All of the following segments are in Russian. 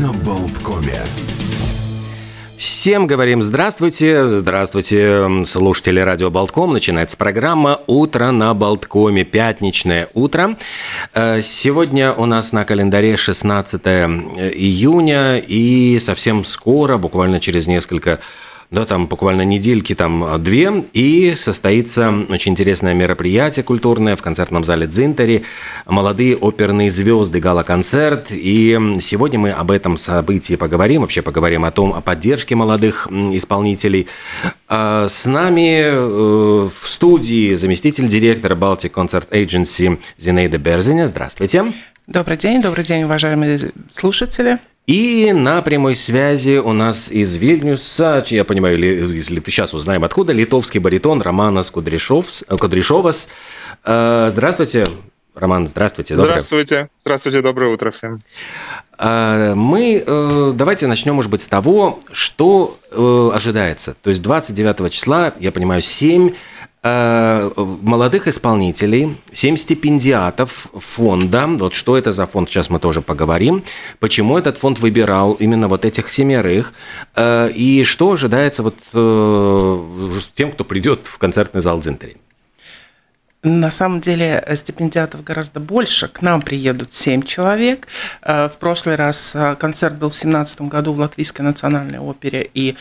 на Болткоме. Всем говорим здравствуйте, здравствуйте, слушатели радио Болтком. Начинается программа «Утро на Болткоме», пятничное утро. Э, сегодня у нас на календаре 16 июня, и совсем скоро, буквально через несколько да, там буквально недельки, там а, две, и состоится очень интересное мероприятие культурное в концертном зале Дзинтери. Молодые оперные звезды, гала-концерт. И сегодня мы об этом событии поговорим, вообще поговорим о том, о поддержке молодых исполнителей. А, с нами э, в студии заместитель директора Baltic Concert Agency Зинаида Берзиня. Здравствуйте. Добрый день, добрый день, уважаемые слушатели. И на прямой связи у нас из Вильнюса, я понимаю, если ты сейчас узнаем откуда, литовский баритон Романас Кудряшовс, Кудряшовас. Э, здравствуйте, Роман, здравствуйте. Доброе. Здравствуйте, здравствуйте, доброе утро всем. Э, мы э, давайте начнем, может быть, с того, что ожидается. То есть 29 числа, я понимаю, 7 Э, молодых исполнителей, 7 стипендиатов фонда. Вот что это за фонд, сейчас мы тоже поговорим. Почему этот фонд выбирал именно вот этих семерых? Э, и что ожидается вот э, тем, кто придет в концертный зал Дзинтери? На самом деле стипендиатов гораздо больше. К нам приедут 7 человек. В прошлый раз концерт был в 2017 году в Латвийской национальной опере, и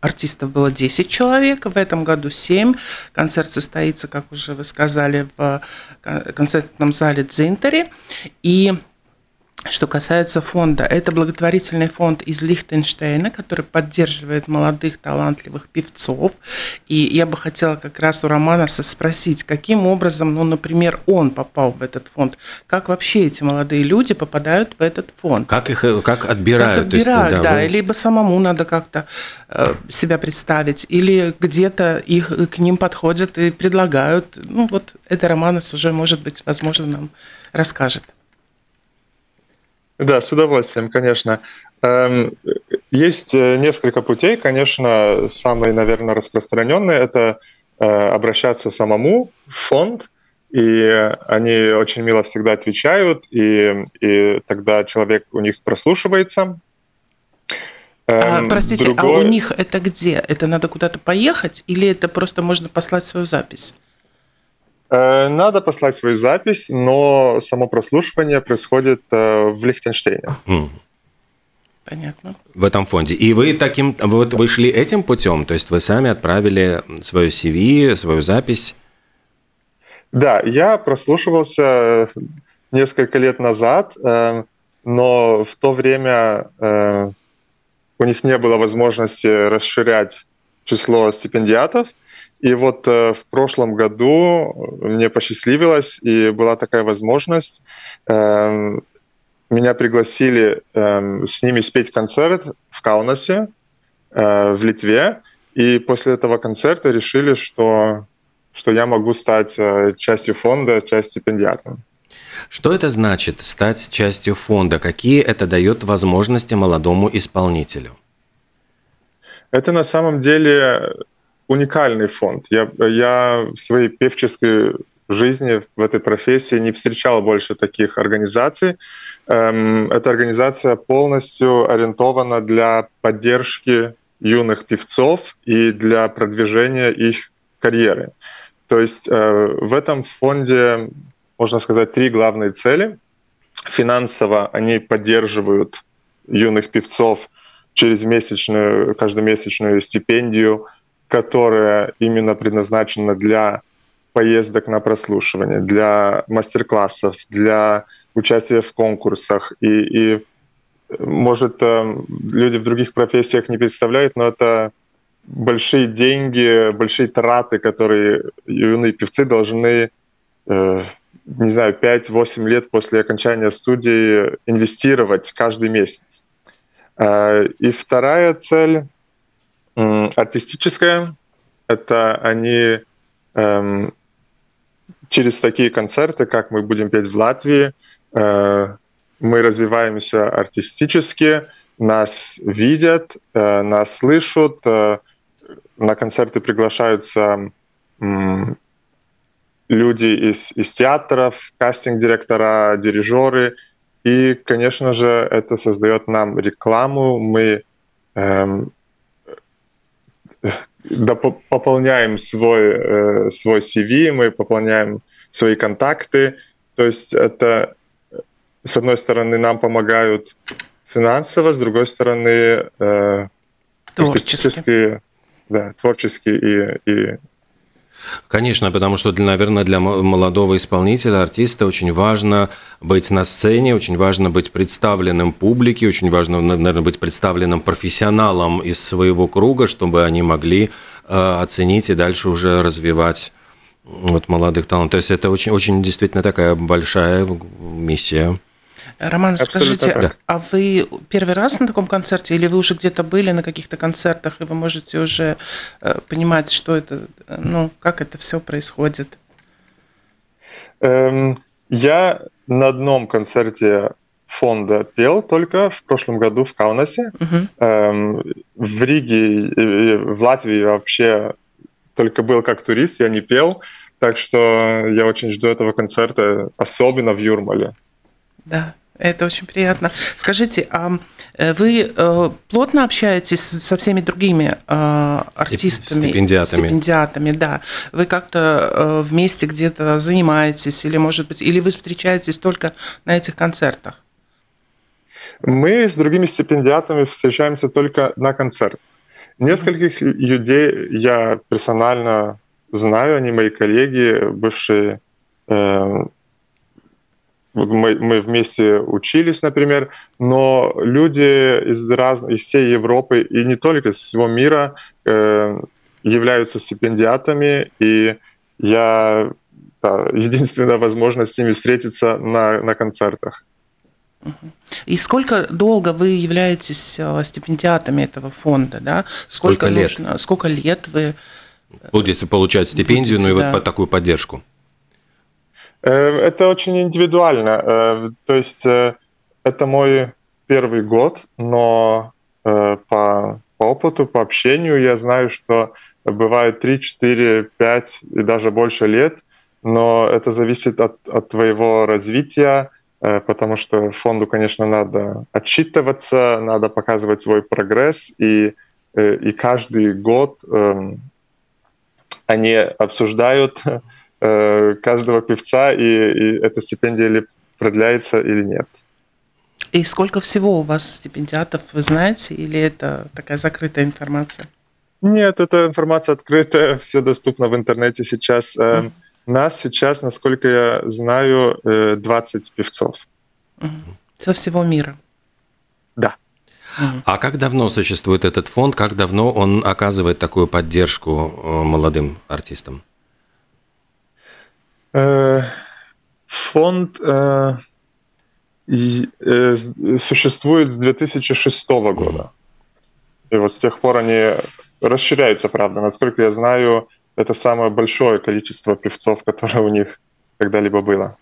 артистов было 10 человек, в этом году 7. Концерт состоится, как уже вы сказали, в концертном зале Дзинтери. И что касается фонда, это благотворительный фонд из Лихтенштейна, который поддерживает молодых талантливых певцов. И я бы хотела как раз у Романа спросить, каким образом, ну, например, он попал в этот фонд? Как вообще эти молодые люди попадают в этот фонд? Как их как отбирают? Как отбирают, есть, да, да вы... либо самому надо как-то э, себя представить, или где-то их к ним подходят и предлагают. Ну, вот это Романос уже, может быть, возможно, нам расскажет. Да, с удовольствием, конечно. Эм, есть э, несколько путей, конечно, самый, наверное, распространенный – это э, обращаться самому в фонд, и они очень мило всегда отвечают, и, и тогда человек у них прослушивается. А, эм, простите, Другой... а у них это где? Это надо куда-то поехать или это просто можно послать свою запись? Э, надо послать свою запись, но само прослушивание происходит э, в Лихтенштейне. Понятно. В этом фонде. И вы таким, вот вы шли этим путем, то есть вы сами отправили свою CV, свою запись? Да, я прослушивался несколько лет назад, э, но в то время у них не было возможности расширять число стипендиатов, и вот э, в прошлом году мне посчастливилось, и была такая возможность. Э, меня пригласили э, с ними спеть концерт в Каунасе, э, в Литве. И после этого концерта решили, что, что я могу стать э, частью фонда, частью стипендиатом. Что это значит стать частью фонда? Какие это дает возможности молодому исполнителю? Это на самом деле уникальный фонд. Я, я в своей певческой жизни в этой профессии не встречал больше таких организаций. Эм, эта организация полностью ориентована для поддержки юных певцов и для продвижения их карьеры. То есть э, в этом фонде, можно сказать, три главные цели. Финансово они поддерживают юных певцов через месячную, каждомесячную стипендию – которая именно предназначена для поездок на прослушивание, для мастер-классов, для участия в конкурсах. И, и может, люди в других профессиях не представляют, но это большие деньги, большие траты, которые юные певцы должны, э, не знаю, 5-8 лет после окончания студии инвестировать каждый месяц. Э, и вторая цель артистическое. Это они эм, через такие концерты, как мы будем петь в Латвии, э, мы развиваемся артистически, нас видят, э, нас слышат, э, на концерты приглашаются э, люди из, из театров, кастинг-директора, дирижеры, И, конечно же, это создает нам рекламу. Мы эм, пополняем свой, э, свой CV, мы пополняем свои контакты. То есть это, с одной стороны, нам помогают финансово, с другой стороны, э, творчески. Да, творчески и, и Конечно, потому что, наверное, для молодого исполнителя, артиста очень важно быть на сцене, очень важно быть представленным публике, очень важно, наверное, быть представленным профессионалом из своего круга, чтобы они могли э, оценить и дальше уже развивать вот молодых талантов. То есть это очень, очень действительно такая большая миссия. Роман, Абсолютно скажите, так. а вы первый раз на таком концерте, или вы уже где-то были на каких-то концертах, и вы можете уже э, понимать, что это, ну, как это все происходит? Эм, я на одном концерте фонда пел только в прошлом году в Каунасе. Угу. Эм, в Риге и в Латвии вообще только был как турист, я не пел. Так что я очень жду этого концерта, особенно в Юрмале. Да. Это очень приятно. Скажите, а э, вы э, плотно общаетесь со всеми другими э, артистами? Стипендиатами. Стипендиатами, да. Вы как-то вместе где-то занимаетесь, или, может быть, или вы встречаетесь только на этих концертах? Мы с другими стипендиатами встречаемся только на концертах. Нескольких людей я персонально знаю, они мои коллеги, бывшие мы, мы вместе учились, например, но люди из, раз, из всей Европы и не только из всего мира э, являются стипендиатами, и я да, единственная возможность с ними встретиться на, на концертах. И сколько долго вы являетесь э, стипендиатами этого фонда, да? Сколько, сколько лет? Нужно, сколько лет вы будете получать стипендию, будете, ну и да. вот такую поддержку? Э, это очень индивидуально. Э, то есть э, это мой первый год, но по, по опыту, по общению я знаю, что бывает 3, 4, 5 и даже больше лет, но это зависит от, от твоего развития, потому что фонду, конечно, надо отчитываться, надо показывать свой прогресс, и, и каждый год эм, они обсуждают Э, каждого певца, и, и эта стипендия или продляется или нет. И сколько всего у вас стипендиатов, вы знаете, или это такая закрытая информация? Нет, эта информация открытая, все доступно в интернете сейчас. Mm. Нас сейчас, насколько я знаю, 20 э, певцов. Mm. Со всего мира? Да. А как давно существует этот фонд? Как давно он оказывает такую поддержку молодым артистам? Э, фонд э, э, существует с 2006 года. И вот с тех пор они расширяются, правда. Насколько я знаю, это самое большое количество певцов, которое у них когда-либо было.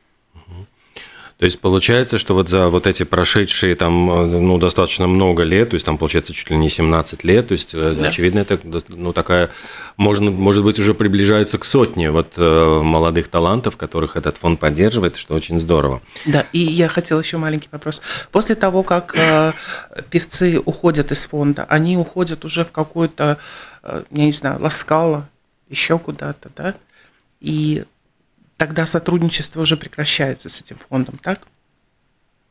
То есть получается, что вот за вот эти прошедшие там, э, ну, достаточно много лет, то есть там получается чуть ли не 17 лет, то есть, э, да. очевидно, это, ну, такая, можно, может быть, уже приближается к сотне вот э, молодых талантов, которых этот фонд поддерживает, что очень здорово. Да, и я хотела еще маленький вопрос. После того, как э, певцы уходят из фонда, они уходят уже в какую-то, э, я не знаю, ласкало, еще куда-то, да? И тогда сотрудничество уже прекращается с этим фондом, так?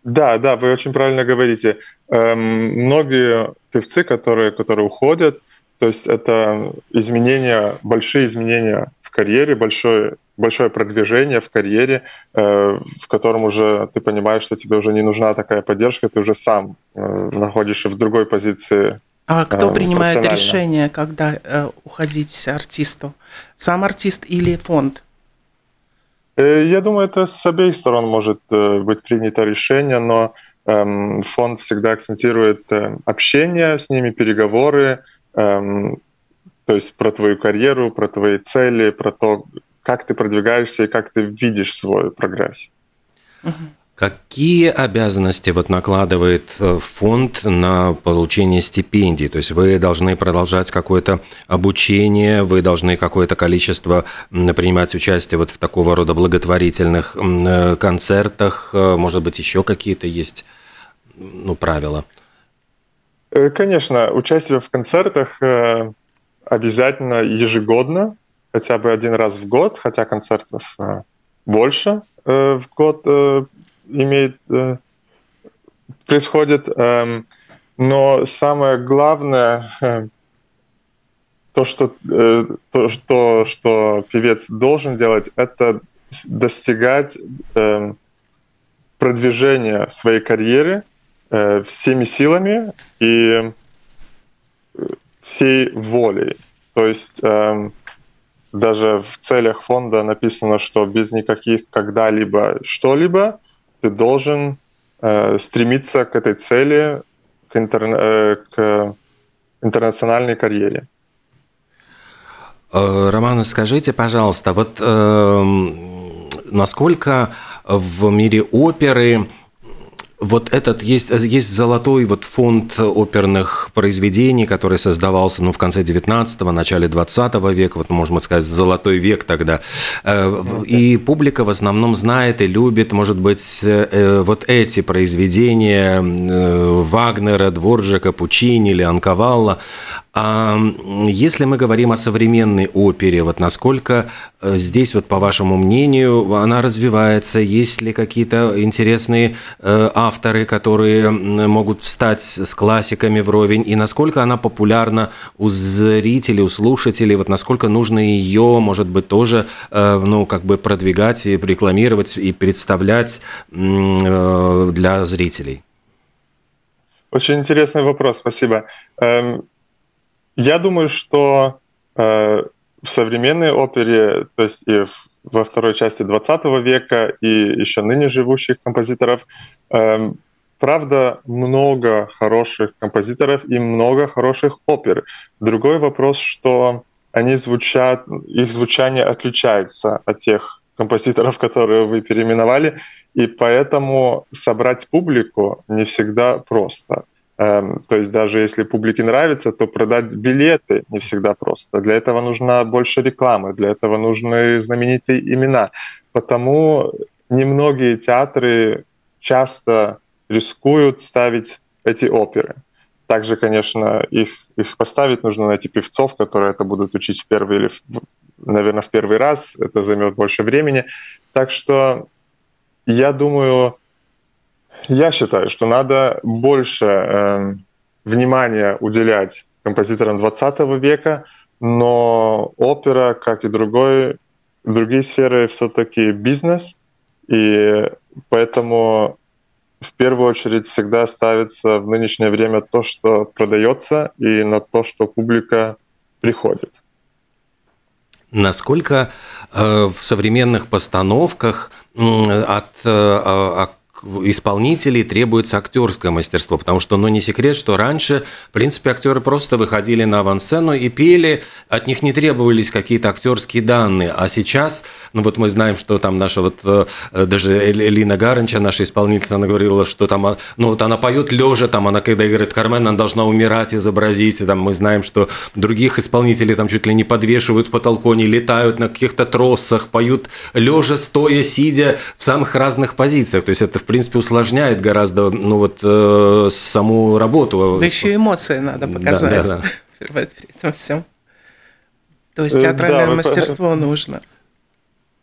Да, да, вы очень правильно говорите. Эм, многие певцы, которые, которые уходят, то есть это изменения, большие изменения в карьере, большое, большое продвижение в карьере, э, в котором уже ты понимаешь, что тебе уже не нужна такая поддержка, ты уже сам э, находишься в другой позиции. А кто э, принимает решение, когда э, уходить артисту? Сам артист или фонд? Э, я думаю, это с обеих сторон может э, быть принято решение, но эм, фонд всегда акцентирует э, общение с ними, переговоры, эм, то есть про твою карьеру, про твои цели, про то, как ты продвигаешься и как ты видишь свой прогресс. Какие обязанности вот накладывает э, фонд на получение стипендий? То есть вы должны продолжать какое-то обучение, вы должны какое-то количество принимать участие вот в такого рода благотворительных э, концертах, э, может быть, еще какие-то есть ну, правила? Конечно, участие в концертах обязательно ежегодно, хотя бы один раз в год, хотя концертов больше в год имеет, э, происходит. Эм, но самое главное, э, то, что, э, то, что, что певец должен делать, это достигать эм, продвижения своей карьеры всеми силами и всей волей. То есть эм, даже в целях фонда написано, что без никаких когда-либо что-либо ты должен э, стремиться к этой цели, к, интерна- э, к интернациональной карьере. Э, Роман, скажите, пожалуйста, вот э, насколько в мире оперы вот этот есть, есть золотой вот фонд оперных произведений, который создавался ну, в конце 19-го, начале 20 века, вот можно сказать, золотой век тогда. Э, и публика в основном знает и любит, может быть, э, вот эти произведения э, Вагнера, Дворжика, Пучини или Анковалла. А если мы говорим о современной опере, вот насколько э, здесь, вот по вашему мнению, она развивается? Есть ли какие-то интересные э, авторы, которые могут встать с классиками вровень? И насколько она популярна у зрителей, у слушателей? Вот насколько нужно ее, может быть, тоже, э, ну, как бы продвигать и рекламировать и представлять для зрителей? Очень интересный вопрос, спасибо. Я думаю, что э, в современной опере, то есть и в, во второй части 20 века, и еще ныне живущих композиторов, э, правда, много хороших композиторов и много хороших опер. Другой вопрос, что они звучат, их звучание отличается от тех композиторов, которые вы переименовали, и поэтому собрать публику не всегда просто. Эм, то есть даже если публике нравится, то продать билеты не всегда просто. Для этого нужна больше рекламы, для этого нужны знаменитые имена. Потому немногие театры часто рискуют ставить эти оперы. Также, конечно, их, их поставить нужно найти певцов, которые это будут учить в первый или, наверное, в первый раз. Это займет больше времени. Так что я думаю, я считаю, что надо больше э, внимания уделять композиторам 20 века, но опера, как и другой, другие сферы, все-таки бизнес, и поэтому в первую очередь всегда ставится в нынешнее время то, что продается, и на то, что публика приходит. Насколько э, в современных постановках от, э, исполнителей требуется актерское мастерство, потому что, ну, не секрет, что раньше, в принципе, актеры просто выходили на авансцену и пели, от них не требовались какие-то актерские данные, а сейчас, ну, вот мы знаем, что там наша вот, э, даже Элина Гаранча, наша исполнительница, она говорила, что там, а, ну, вот она поет лежа, там, она, когда играет Кармен, она должна умирать, изобразить, и там мы знаем, что других исполнителей там чуть ли не подвешивают в потолку, летают на каких-то тросах, поют лежа, стоя, сидя в самых разных позициях, то есть это, в принципе, усложняет гораздо, ну вот, э, саму работу. Да еще эмоции надо показать да, да, да. при этом всем. То есть э, театральное да, мастерство вы... нужно.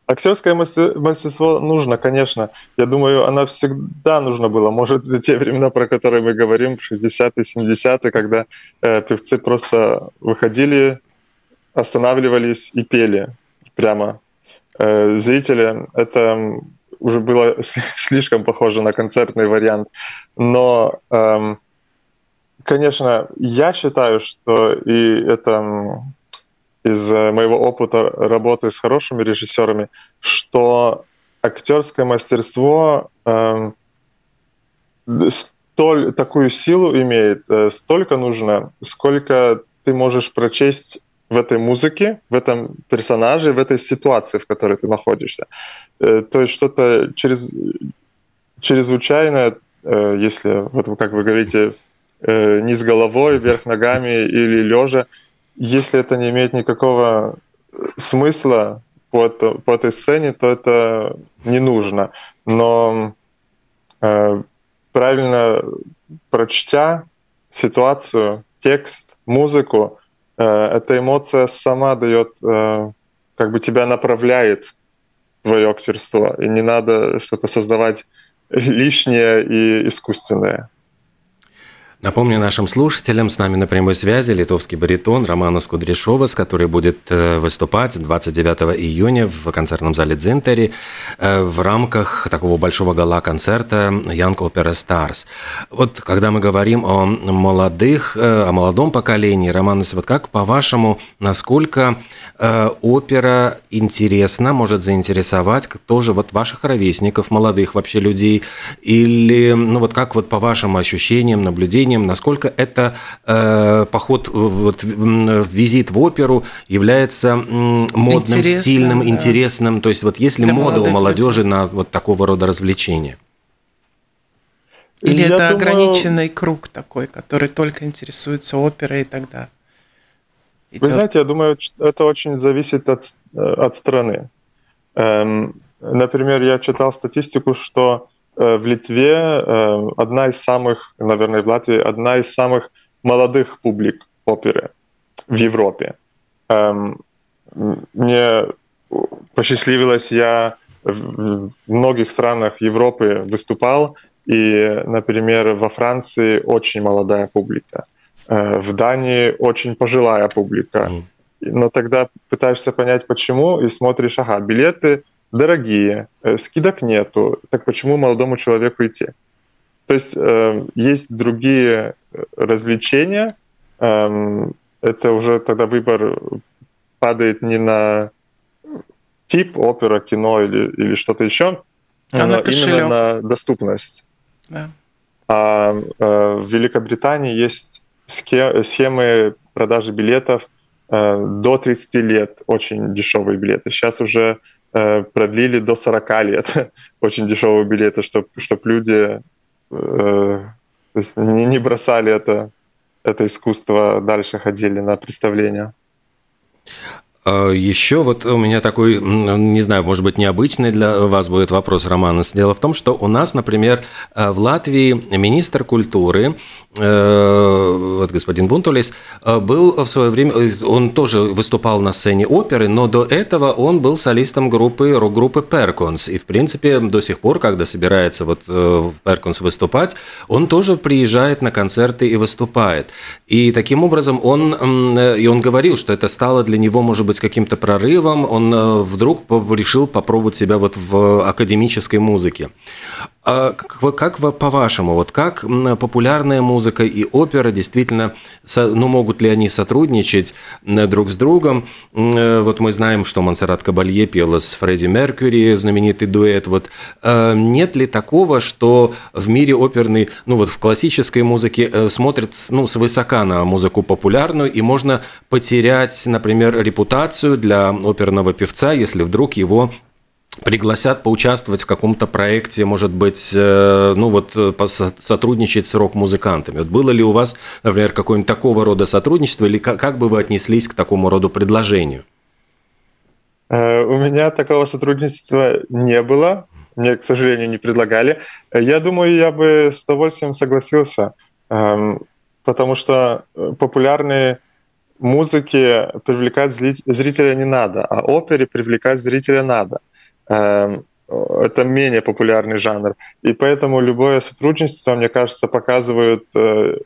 Актерское мастерство нужно, конечно. Я думаю, она всегда нужна была. Может, в те времена, про которые мы говорим, 60-е, 70-е, когда э, певцы просто выходили, останавливались и пели прямо. Э, зрители это уже было слишком похоже на концертный вариант. Но, эм, конечно, я считаю, что и это из моего опыта работы с хорошими режиссерами, что актерское мастерство эм, столь, такую силу имеет, э, столько нужно, сколько ты можешь прочесть в этой музыке, в этом персонаже, в этой ситуации, в которой ты находишься. Э, то есть что-то через чрезвычайно, э, если, вот как вы говорите, э, низ головой, вверх ногами или лежа, если это не имеет никакого смысла по, по этой сцене, то это не нужно. Но правильно прочтя ситуацию, текст, музыку, эта эмоция сама дает, э, как бы тебя направляет твое актерство, и не надо что-то создавать лишнее и искусственное. Напомню нашим слушателям, с нами на прямой связи литовский баритон Романас Кудряшовас, который будет э, выступать 29 июня в концертном зале Дзинтери э, в рамках такого большого гала-концерта Young Opera Stars. Вот когда мы говорим о молодых, э, о молодом поколении, Романас, вот как по-вашему, насколько опера интересна, может заинтересовать тоже вот ваших ровесников, молодых вообще людей, или, ну вот как вот по вашим ощущениям, наблюдениям, впечатлением, насколько это э, поход, вот, визит в оперу является модным, Интересно, стильным, да. интересным. То есть вот есть ли Для мода у молодежи людей. на вот такого рода развлечения? Или Я это думаю... ограниченный круг такой, который только интересуется оперой и тогда? Идет. Вы знаете, я думаю, это очень зависит от, от страны. Эм, например, я читал статистику, что Э, в Литве э, одна из самых, наверное, в Латвии одна из самых молодых публик оперы в Европе. Эм, мне посчастливилось, я в многих странах Европы выступал, и, например, во Франции очень молодая публика, э, в Дании очень пожилая публика. Но тогда пытаешься понять, почему, и смотришь, ага, билеты – дорогие, э, скидок нету, так почему молодому человеку идти? То есть э, есть другие э, развлечения, э, это уже тогда выбор падает не на тип опера, кино или, или что-то еще, а но именно на доступность. Да. А э, в Великобритании есть схемы продажи билетов э, до 30 лет, очень дешевые билеты. Сейчас уже продлили до 40 лет очень дешевые билеты, чтобы чтоб люди э, не, не бросали это, это искусство, дальше ходили на представления. А, Еще вот у меня такой, не знаю, может быть, необычный для вас будет вопрос, Роман. Дело в том, что у нас, например, э, в Латвии министр культуры, э, вот господин Бунтулис, э, был в свое время, он тоже выступал на сцене оперы, но до этого он был солистом группы, рок-группы Перконс. И, в принципе, до сих пор, когда собирается вот Перконс выступать, он тоже приезжает на концерты и выступает. И таким образом он, и он говорил, что это стало для него, может быть, быть, каким-то прорывом, он э, вдруг решил попробовать себя вот в академической музыке. А как, как по-вашему, вот как популярная музыка и опера действительно, ну, могут ли они сотрудничать друг с другом? Э, вот мы знаем, что Монсеррат Кабалье пела с Фредди Меркьюри, знаменитый дуэт. Вот э, нет ли такого, что в мире оперной, ну, вот в классической музыке э, смотрят, ну, свысока на музыку популярную, и можно потерять, например, репутацию для оперного певца, если вдруг его пригласят поучаствовать в каком-то проекте, может быть, э, ну вот э, сотрудничать с рок-музыкантами. Вот было ли у вас, например, какое-нибудь такого рода сотрудничество, или как, бы вы отнеслись к такому роду предложению? Э, у меня такого сотрудничества не было, мне, к сожалению, не предлагали. Я думаю, я бы с удовольствием согласился, эм, потому что популярные музыки привлекать зрителя не надо, а опере привлекать зрителя надо – это менее популярный жанр. И поэтому любое сотрудничество, мне кажется, показывает э,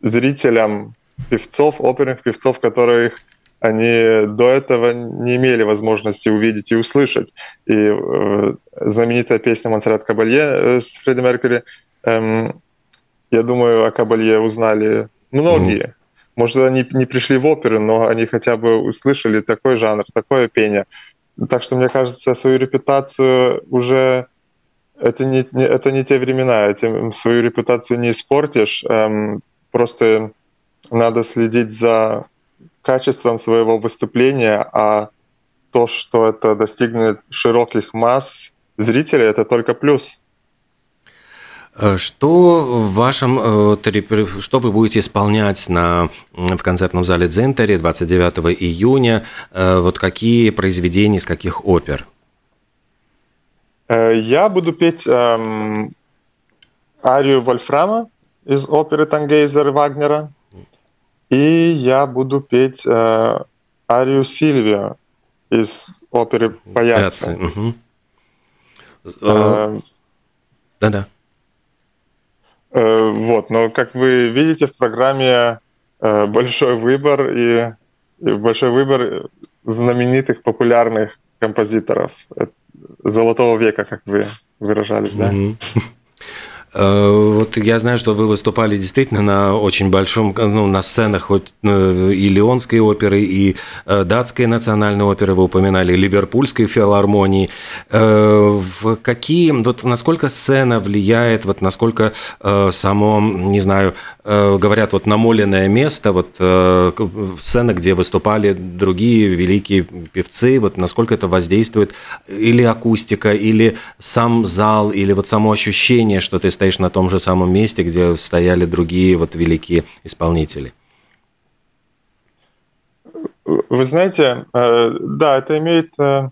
зрителям певцов, оперных певцов, которых они до этого не имели возможности увидеть и услышать. И э, знаменитая песня Монсеррат Кабалье э, с Фредди Меркьюри, э, я думаю, о Кабалье узнали многие. Mm-hmm. Может, они не пришли в оперу, но они хотя бы услышали такой жанр, такое пение. Так что, мне кажется, свою репутацию уже это не, не, это не те времена, этим свою репутацию не испортишь. Эм, просто надо следить за качеством своего выступления, а то, что это достигнет широких масс зрителей, это только плюс. Что в вашем, что вы будете исполнять на, в концертном зале Дзентаре 29 июня? Вот какие произведения из каких опер? Я буду петь эм, арию Вольфрама из оперы «Тангейзер» Вагнера. И я буду петь э, арию Сильвия из оперы «Паяцы». Да-да. Э, вот, но как вы видите, в программе э, большой выбор и, и большой выбор знаменитых популярных композиторов золотого века, как вы выражались, да? Э, вот я знаю, что вы выступали действительно на очень большом, ну, на сценах хоть э, и Лионской оперы, и э, датской национальной оперы, вы упоминали, Ливерпульской филармонии. В какие, вот насколько сцена влияет, вот насколько само, не знаю, говорят, вот намоленное место, вот сцена, где выступали другие великие певцы, вот насколько это воздействует или акустика, или сам зал, или вот само ощущение, что ты стоишь стоишь на том же самом месте, где стояли другие вот великие исполнители. Вы знаете, э, да, это имеет э,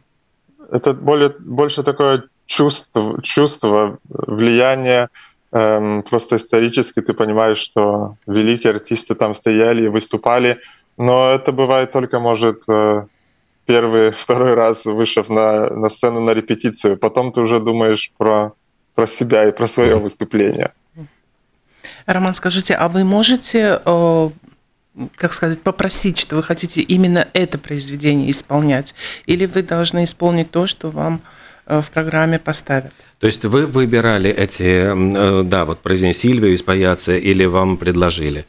это более, больше такое чувство, чувство влияния. Эм, просто исторически ты понимаешь, что великие артисты там стояли и выступали, но это бывает только, может, э, первый, второй раз вышел на, на сцену на репетицию. Потом ты уже думаешь про про себя и про свое выступление. Роман, скажите, а вы можете, э, как сказать, попросить, что вы хотите именно это произведение исполнять, или вы должны исполнить то, что вам э, в программе поставят? То есть вы выбирали эти, э, да, вот произведение Сильвию из Паяца, или вам предложили?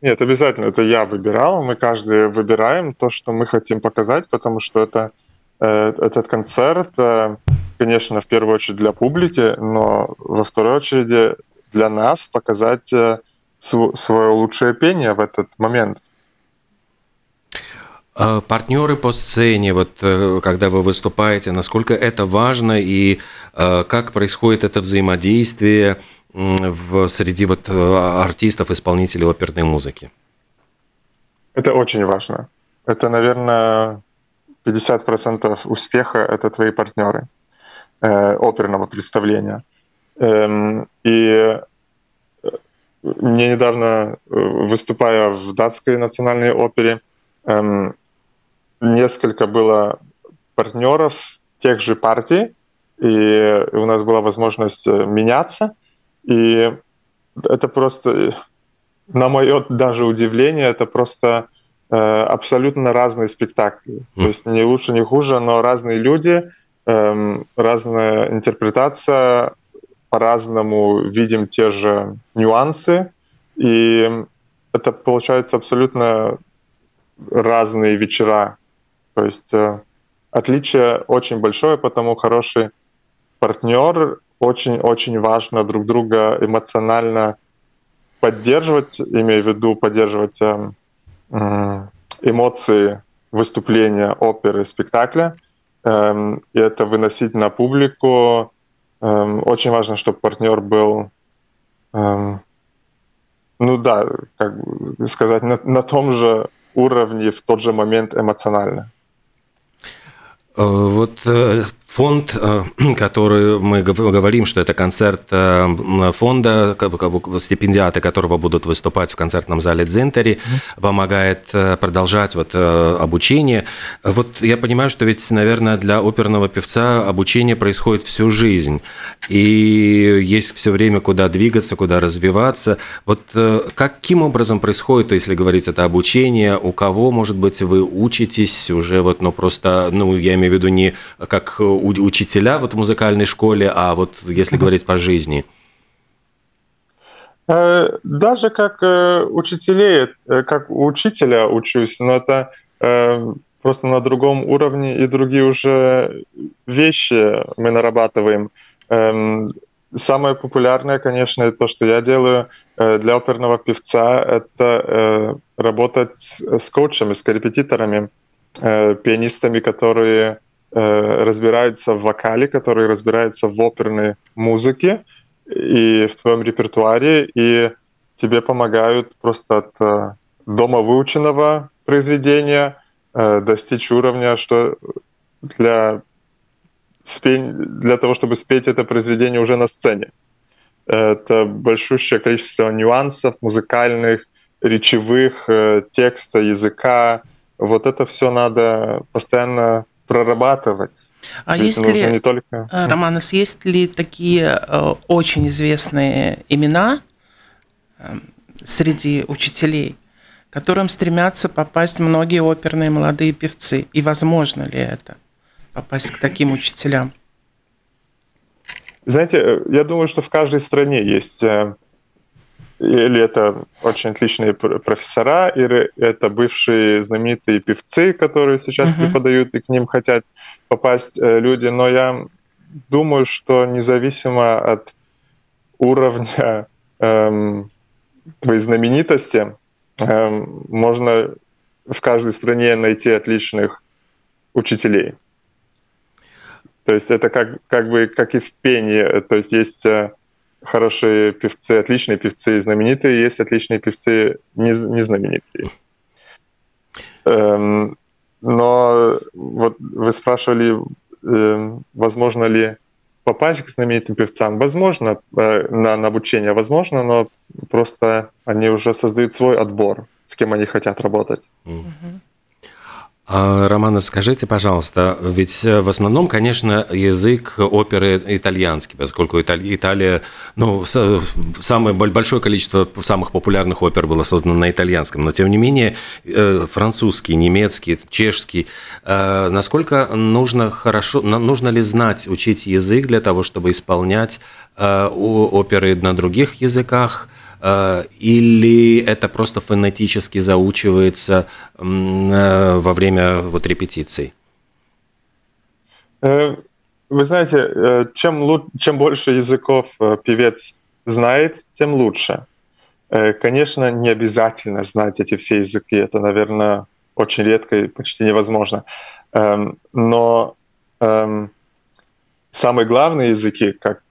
Нет, обязательно, это я выбирал, мы каждый выбираем то, что мы хотим показать, потому что это, этот концерт конечно, в первую очередь для публики, но во второй очереди для нас показать э, свое лучшее пение в этот момент. А партнеры по сцене, вот э, когда вы выступаете, насколько это важно и э, как происходит это взаимодействие в, среди вот артистов, исполнителей оперной музыки? Это очень важно. Это, наверное, 50% успеха – это твои партнеры э, оперного представления. Эм, и э, мне недавно, э, выступая в датской национальной опере, эм, несколько было партнеров тех же партий, и у нас была возможность э, меняться. И это просто, на мое даже удивление, это просто э, абсолютно разные спектакли. Mm. То есть не лучше, не хуже, но разные люди, Эм, разная интерпретация, по-разному видим те же нюансы, и это получается абсолютно разные вечера. То есть э, отличие очень большое, потому хороший партнер очень-очень важно друг друга эмоционально поддерживать, имею в виду поддерживать эм, эмоции выступления, оперы, спектакля – и это выносить на публику. Эм, очень важно, чтобы партнер был, эм, ну да, как сказать, на, на том же уровне в тот же момент эмоционально. Э, вот э, фонд, э, который мы говорим, что это концерт э, фонда, стипендиаты которого будут выступать в концертном зале Дзентери, помогает э, продолжать вот обучение. Вот я понимаю, что ведь, наверное, для оперного певца обучение происходит всю жизнь, и есть все время куда двигаться, куда развиваться. Вот каким образом происходит, если говорить это обучение, у кого, может быть, вы учитесь уже вот, ну просто, ну я имею в виду не как учителя вот в музыкальной школе, а вот если говорить по жизни? Э, даже как э, учителей, э, как учителя учусь, но это просто на другом уровне и другие уже вещи мы нарабатываем. Эм, самое популярное, конечно, то, что я делаю для оперного певца, это работать с коучами, с коррепетиторами, пианистами, которые разбираются в вокале, которые разбираются в оперной музыке. и в твоем репертуаре, и тебе помогают просто от э, дома выученного произведения э, достичь уровня, что для, спень, для того, чтобы спеть это произведение уже на сцене. Это большущее количество нюансов музыкальных, речевых, э, текста, языка. Вот это все надо постоянно прорабатывать. А Ведь есть ли, не только... Романос, есть ли такие очень известные имена, Эм, среди учителей, к которым стремятся попасть многие оперные молодые певцы. И возможно ли это, попасть к таким учителям? Знаете, э, я думаю, что в каждой стране есть э, или это очень отличные профессора, или это бывшие знаменитые певцы, которые сейчас uh-huh. преподают, и к ним хотят попасть э, люди. Но я думаю, что независимо от уровня эм, твоей знаменитости, эм, можно в каждой стране найти отличных учителей. То есть это как, как бы как и в пении. То есть есть э, хорошие певцы, отличные певцы, знаменитые, есть отличные певцы, незнаменитые. Эм, но вот вы спрашивали, эм, возможно ли попасть к знаменитым певцам? Возможно, э, на, на обучение возможно, но просто они уже создают свой отбор, с кем они хотят работать. Mm-hmm. А, Романа, скажите, пожалуйста, ведь э, в основном, конечно, язык оперы итальянский, поскольку Италия, ну, самое большое количество самых популярных опер было создано на итальянском, но тем не менее э, французский, немецкий, чешский. Э, насколько нужно хорошо, нужно ли знать, учить язык для того, чтобы исполнять оперы на других языках? Э, или это просто фонетически заучивается э, во время вот репетиций? Э, вы знаете, чем, чем больше языков певец знает, тем лучше. Конечно, не обязательно знать эти все языки. Это, наверное, очень редко и почти невозможно. Эм, но эм, самые главные языки, как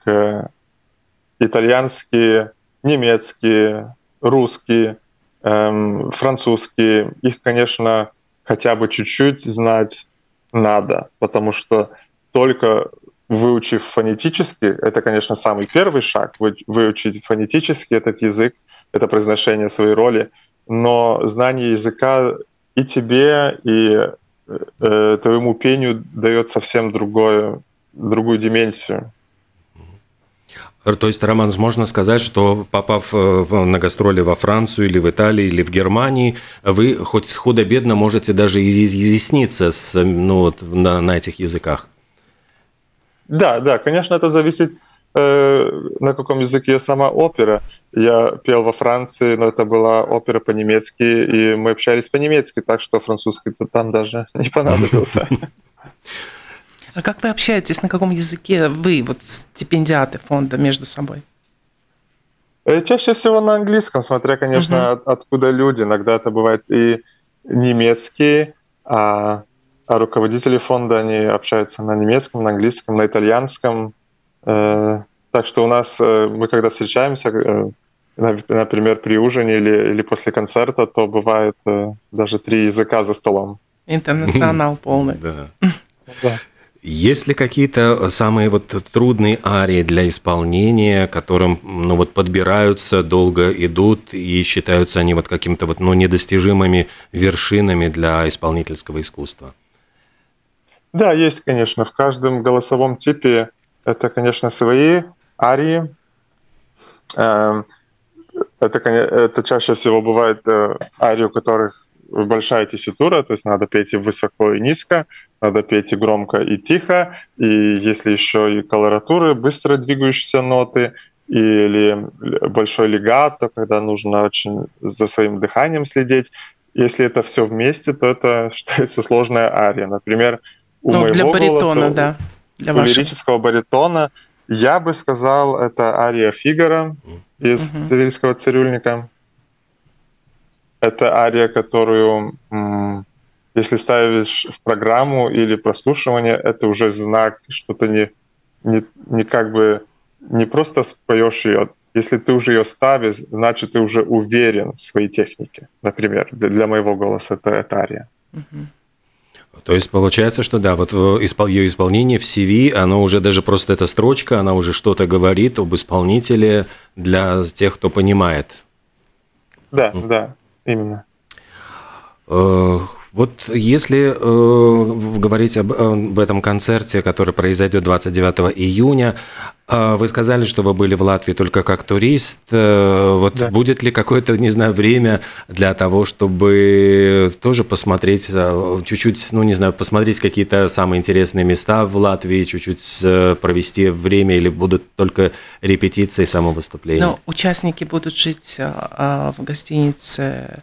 итальянский, немецкие, русские, эм, французские, их, конечно, хотя бы чуть-чуть знать надо, потому что только выучив фонетически, это, конечно, самый первый шаг, выучить фонетически этот язык, это произношение своей роли, но знание языка и тебе, и э, твоему пению дает совсем другое, другую дименсию. То есть, Роман, можно сказать, что попав э, на гастроли во Францию или в Италии или в Германии, вы хоть худо-бедно можете даже изъясниться с, ну, вот, на, на этих языках? Да, да, конечно, это зависит, э, на каком языке сама опера. Я пел во Франции, но это была опера по-немецки, и мы общались по-немецки, так что французский там даже не понадобился. А как вы общаетесь, на каком языке вы, вот стипендиаты фонда, между собой? Э, чаще всего на английском, смотря, конечно, угу. откуда люди. Иногда это бывает и немецкие, а, а руководители фонда, они общаются на немецком, на английском, на итальянском. Э, так что у нас, э, мы когда встречаемся, например, при ужине или, или после концерта, то бывает даже три языка за столом. Интернационал полный. Да. Есть ли какие-то самые вот трудные арии для исполнения, которым ну вот подбираются, долго идут и считаются они вот каким-то вот ну недостижимыми вершинами для исполнительского искусства? Да, есть, конечно. В каждом голосовом типе это, конечно, свои арии. Эм, это, это чаще всего бывает э, арии, у которых большая тесситура, то есть надо петь и высоко, и низко, надо петь и громко, и тихо, и если еще и колоратуры, быстро двигающиеся ноты, или большой легато, когда нужно очень за своим дыханием следить. Если это все вместе, то это считается сложная ария. Например, у ну, моего для баритона, голоса, да. Для у вашего. лирического баритона, я бы сказал, это ария Фигара из угу. Цирюльника. Это ария, которую, если ставишь в программу или прослушивание, это уже знак, что ты не, не, не как бы не просто споешь ее, если ты уже ее ставишь, значит, ты уже уверен в своей технике. Например, для моего голоса это, это ария. То есть получается, что да, вот ее исполнение в CV, оно уже даже просто эта строчка, она уже что-то говорит об исполнителе для тех, кто понимает. Да, да, именно. Э, вот если э, говорить об, об этом концерте, который произойдет 29 июня, э, вы сказали, что вы были в Латвии только как турист. Э, вот да. будет ли какое-то, не знаю, время для того, чтобы тоже посмотреть, э, чуть-чуть, ну не знаю, посмотреть какие-то самые интересные места в Латвии, чуть-чуть э, провести время или будут только репетиции само выступление? Ну, участники будут жить в гостинице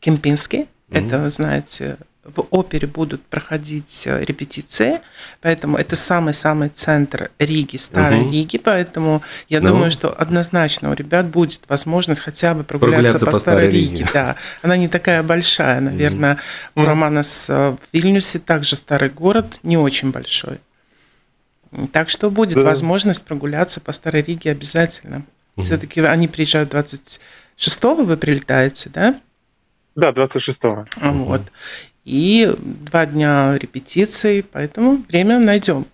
Кемпинский Mm-hmm. Это, знаете, в опере будут проходить э, репетиции, поэтому это самый-самый центр Риги, старой угу. Риги, поэтому я ну, думаю, что однозначно у ребят будет возможность хотя бы прогуляться, прогуляться по, по старой Риге. Риге. Да, она не такая большая, наверное. Угу. У Романа с э, в Вильнюсе также старый город, не очень большой. Так что будет да. возможность прогуляться по старой Риге обязательно. Угу. Все-таки они приезжают 26-го, вы прилетаете, да? Да, 26-го. Вот. И два дня репетиций, поэтому время найдем.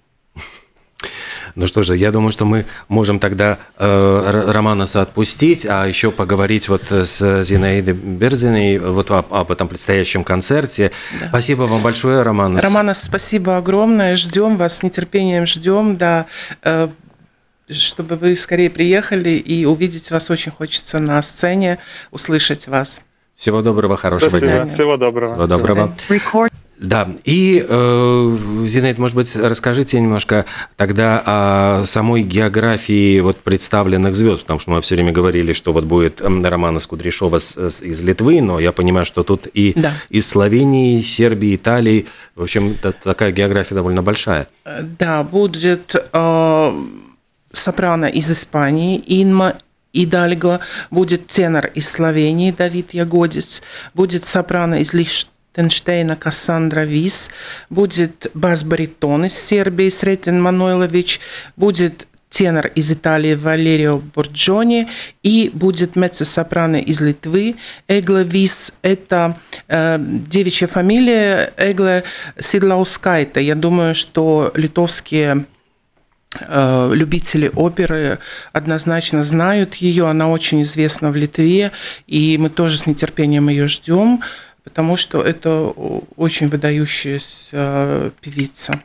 Ну что же, я думаю, что мы можем тогда э, Романаса отпустить, а еще поговорить вот с Зинаидой Берзиной вот об, об этом предстоящем концерте. Да. Спасибо вам большое, Романас. Романас, спасибо огромное. Ждем вас с нетерпением, ждем, да, э, чтобы вы скорее приехали и увидеть вас очень хочется на сцене, услышать вас. Всего доброго, хорошего Спасибо. дня. Всего доброго. Всего доброго. Да, и, э, Зинаид, может быть, расскажите немножко тогда о самой географии вот представленных звезд, потому что мы все время говорили, что вот будет Романа Скудряшова из Литвы, но я понимаю, что тут и да. из Словении, Сербии, Италии, в общем, такая география довольно большая. Э, да, будет э, сопрано из Испании, Инма Идальго, будет тенор из Словении Давид Ягодец, будет сопрано из Лихтенштейна Кассандра Вис, будет бас-баритон из Сербии Сретен Мануйлович, будет тенор из Италии Валерио Борджони и будет меццо-сопрано из Литвы Эгла Вис. Это э, девичья фамилия Эгла Сидлаускайта. Я думаю, что литовские любители оперы однозначно знают ее, она очень известна в Литве, и мы тоже с нетерпением ее ждем, потому что это очень выдающаяся э, певица.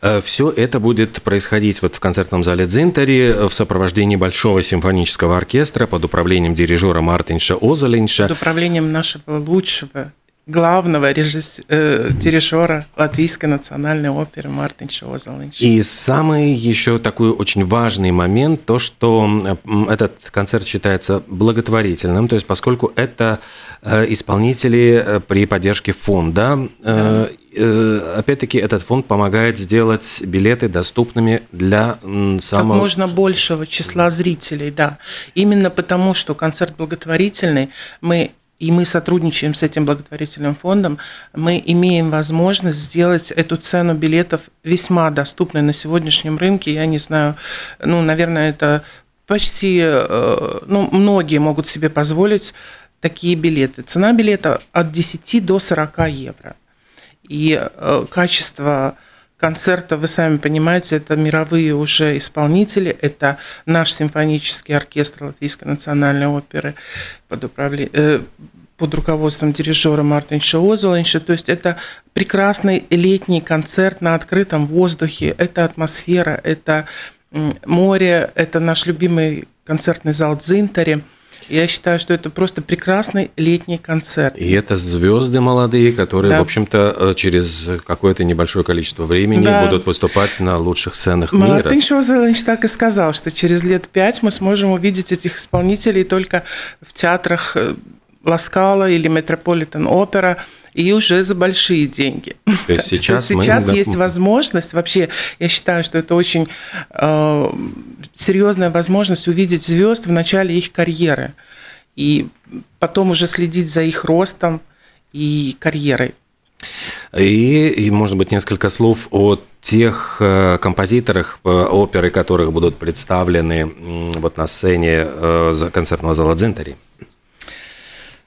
Э, Все это будет происходить вот в концертном зале Дзинтари в сопровождении Большого симфонического оркестра под управлением дирижера Мартинша Озалинша. Под управлением нашего лучшего главного режисс... э, дирижера Латвийской национальной оперы Мартин Шозалинч. И самый еще такой очень важный момент, то, что этот концерт считается благотворительным, то есть поскольку это э, исполнители э, при поддержке фонда, да. э, опять-таки этот фонд помогает сделать билеты доступными для самого... Как можно большего числа зрителей, да. Именно потому, что концерт благотворительный, мы и мы сотрудничаем с этим благотворительным фондом, мы имеем возможность сделать эту цену билетов весьма доступной на сегодняшнем рынке. Я не знаю, ну, наверное, это почти, э, ну, многие могут себе позволить такие билеты. Цена билета от 10 до 40 евро. И э, качество концерта, вы сами понимаете, это мировые уже исполнители, это наш симфонический оркестр Латвийской национальной оперы под, управлением, э, под руководством дирижера Мартинша Озолинша. То есть это прекрасный летний концерт на открытом воздухе, это атмосфера, это море, это наш любимый концертный зал Дзинтари – я считаю, что это просто прекрасный летний концерт. И это звезды молодые, которые, да. в общем-то, э, через какое-то небольшое количество времени да. будут выступать на лучших сценах Мартин мира. Мартин Шозелович так и сказал, что через лет пять мы сможем увидеть этих исполнителей только в театрах э, Ласкала или Метрополитен Опера – и уже за большие деньги. То есть сейчас, сейчас мы... есть возможность, вообще, я считаю, что это очень э, серьезная возможность увидеть звезд в начале их карьеры и потом уже следить за их ростом и карьерой. И, и, может быть, несколько слов о тех э, композиторах, э, оперы которых будут представлены вот на сцене э, концертного зала «Дзентари».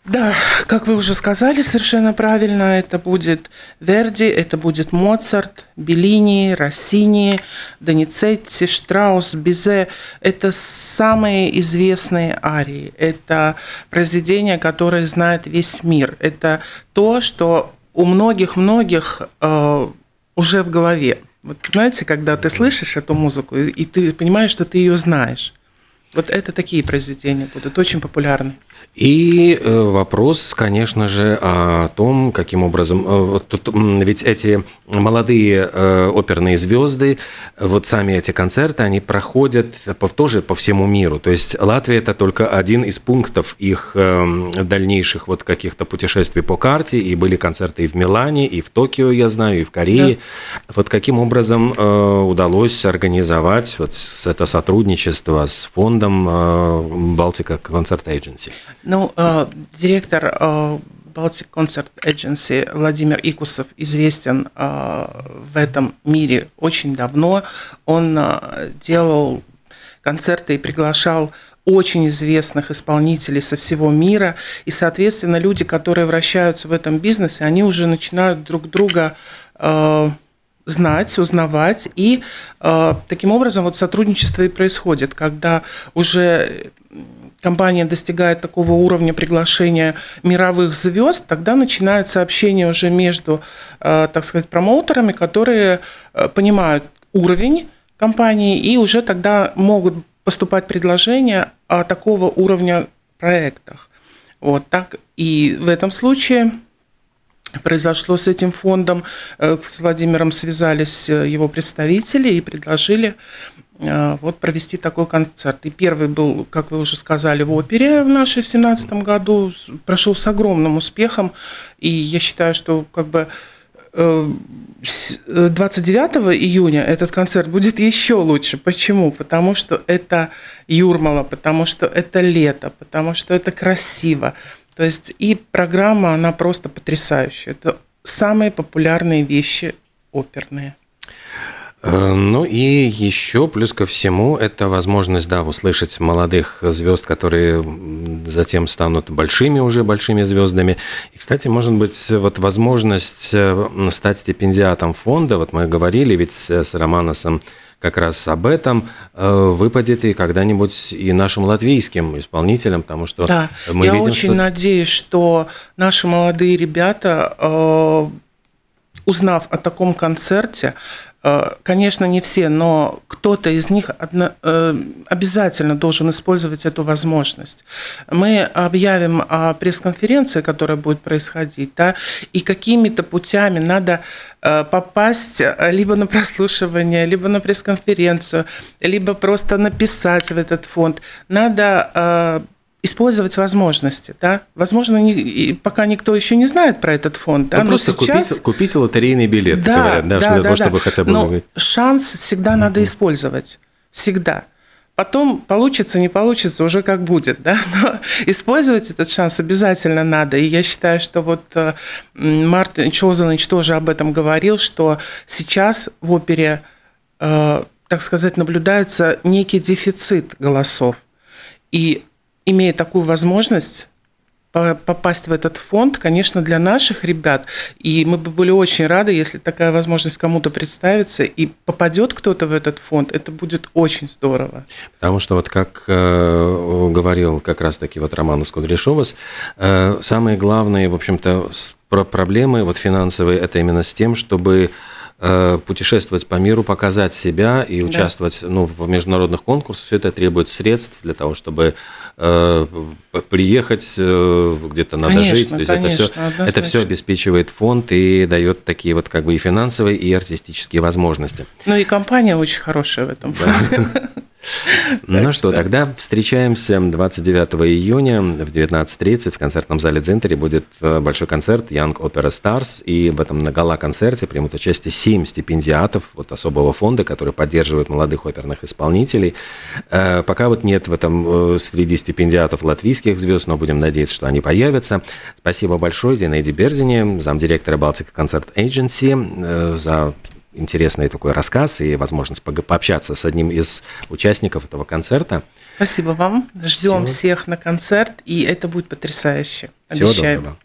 Да, как вы уже сказали совершенно правильно, это будет Верди, это будет Моцарт, Беллини, Россини, Доницетти, Штраус, Бизе. Это самые известные арии. Это произведения, которые знает весь мир. Это то, что у многих-многих э, уже в голове. Вот знаете, когда ты слышишь эту музыку, и ты понимаешь, что ты ее знаешь. Вот это такие произведения будут очень популярны. И э, вопрос, конечно же, о том, каким образом... Э, вот ведь эти молодые э, оперные звезды, вот сами эти концерты, они проходят тоже по всему миру. То есть Латвия – это только один из пунктов их дальнейших вот каких-то путешествий по карте. И были концерты и в Милане, и в Токио, я знаю, и в Корее. Да. Вот каким образом удалось организовать вот это сотрудничество с фондом Балтика Концерт Agency? Ну, э, директор э, Baltic Concert Agency Владимир Икусов известен э, в этом мире очень давно. Он э, делал концерты и приглашал очень известных исполнителей со всего мира. И, соответственно, люди, которые вращаются в этом бизнесе, они уже начинают друг друга э, знать, узнавать. И э, таким образом вот сотрудничество и происходит, когда уже компания достигает такого уровня приглашения мировых звезд, тогда начинается общение уже между, э, так сказать, промоутерами, которые э, понимают уровень компании и уже тогда могут поступать предложения о такого уровня проектах. Вот так. И в этом случае произошло с этим фондом. Э, с Владимиром связались его представители и предложили вот провести такой концерт. И первый был, как вы уже сказали, в опере в нашей в 2017 году, прошел с огромным успехом, и я считаю, что как бы 29 э, июня этот концерт будет еще лучше. Почему? Потому что это Юрмала, потому что это лето, потому что это красиво. То есть и программа, она просто потрясающая. Это самые популярные вещи оперные. Э, ну и еще плюс ко всему это возможность, да, услышать молодых звезд, которые затем станут большими уже большими звездами. И, кстати, может быть, вот возможность э, стать стипендиатом фонда, вот мы говорили ведь с Романосом как раз об этом э, выпадет и когда-нибудь и нашим латвийским исполнителям, потому что да, мы я видим, очень что... надеюсь, что наши молодые ребята, узнав о таком концерте, Э, конечно, не все, но кто-то из них э, обязательно должен использовать эту возможность. Мы объявим о пресс-конференции, которая будет происходить, да, и какими-то путями надо э, попасть либо на прослушивание, либо на пресс-конференцию, либо просто написать в этот фонд. Надо использовать возможности. Да? Возможно, не, пока никто еще не знает про этот фонд. Да? Ну, просто сейчас... купить, купить лотерейный билет, да, говорят, да, да, для да, того, да. чтобы хотя бы... Но шанс всегда mm-hmm. надо использовать. Всегда. Потом получится, не получится, уже как будет, да, но использовать этот шанс обязательно надо. И я считаю, что вот э, Мартин Чозанович тоже об этом говорил, что сейчас в опере, э, так сказать, наблюдается некий дефицит голосов. И имея такую возможность попасть в этот фонд, конечно, для наших ребят, и мы бы были очень рады, если такая возможность кому-то представится, и попадет кто-то в этот фонд, это будет очень здорово. Потому что вот как э, говорил как раз-таки вот Роман Скудряшовас, э, самые главные, в общем-то, проблемы вот финансовые, это именно с тем, чтобы путешествовать по миру, показать себя и участвовать да. ну, в международных конкурсах. Все это требует средств для того, чтобы э, приехать, э, где-то надо конечно, жить. То есть конечно, это, все, это все обеспечивает фонд и дает такие вот как бы и финансовые, и артистические возможности. Ну и компания очень хорошая в этом фонде. Ну что, тогда встречаемся 29 июня в 19.30 в концертном зале Дзинтери будет э, большой концерт Young Opera Stars, и в этом гала-концерте примут участие 7 стипендиатов вот особого фонда, который поддерживает молодых оперных исполнителей. Э, пока вот нет в этом э, среди стипендиатов латвийских звезд, но будем надеяться, что они появятся. Спасибо большое Зинаиде Берзине, замдиректора Балтика Концерт Agency, за интересный такой рассказ и возможность пообщаться с одним из участников этого концерта. Спасибо вам. Ждем Всего. всех на концерт, и это будет потрясающе. Всего Обещаем. доброго.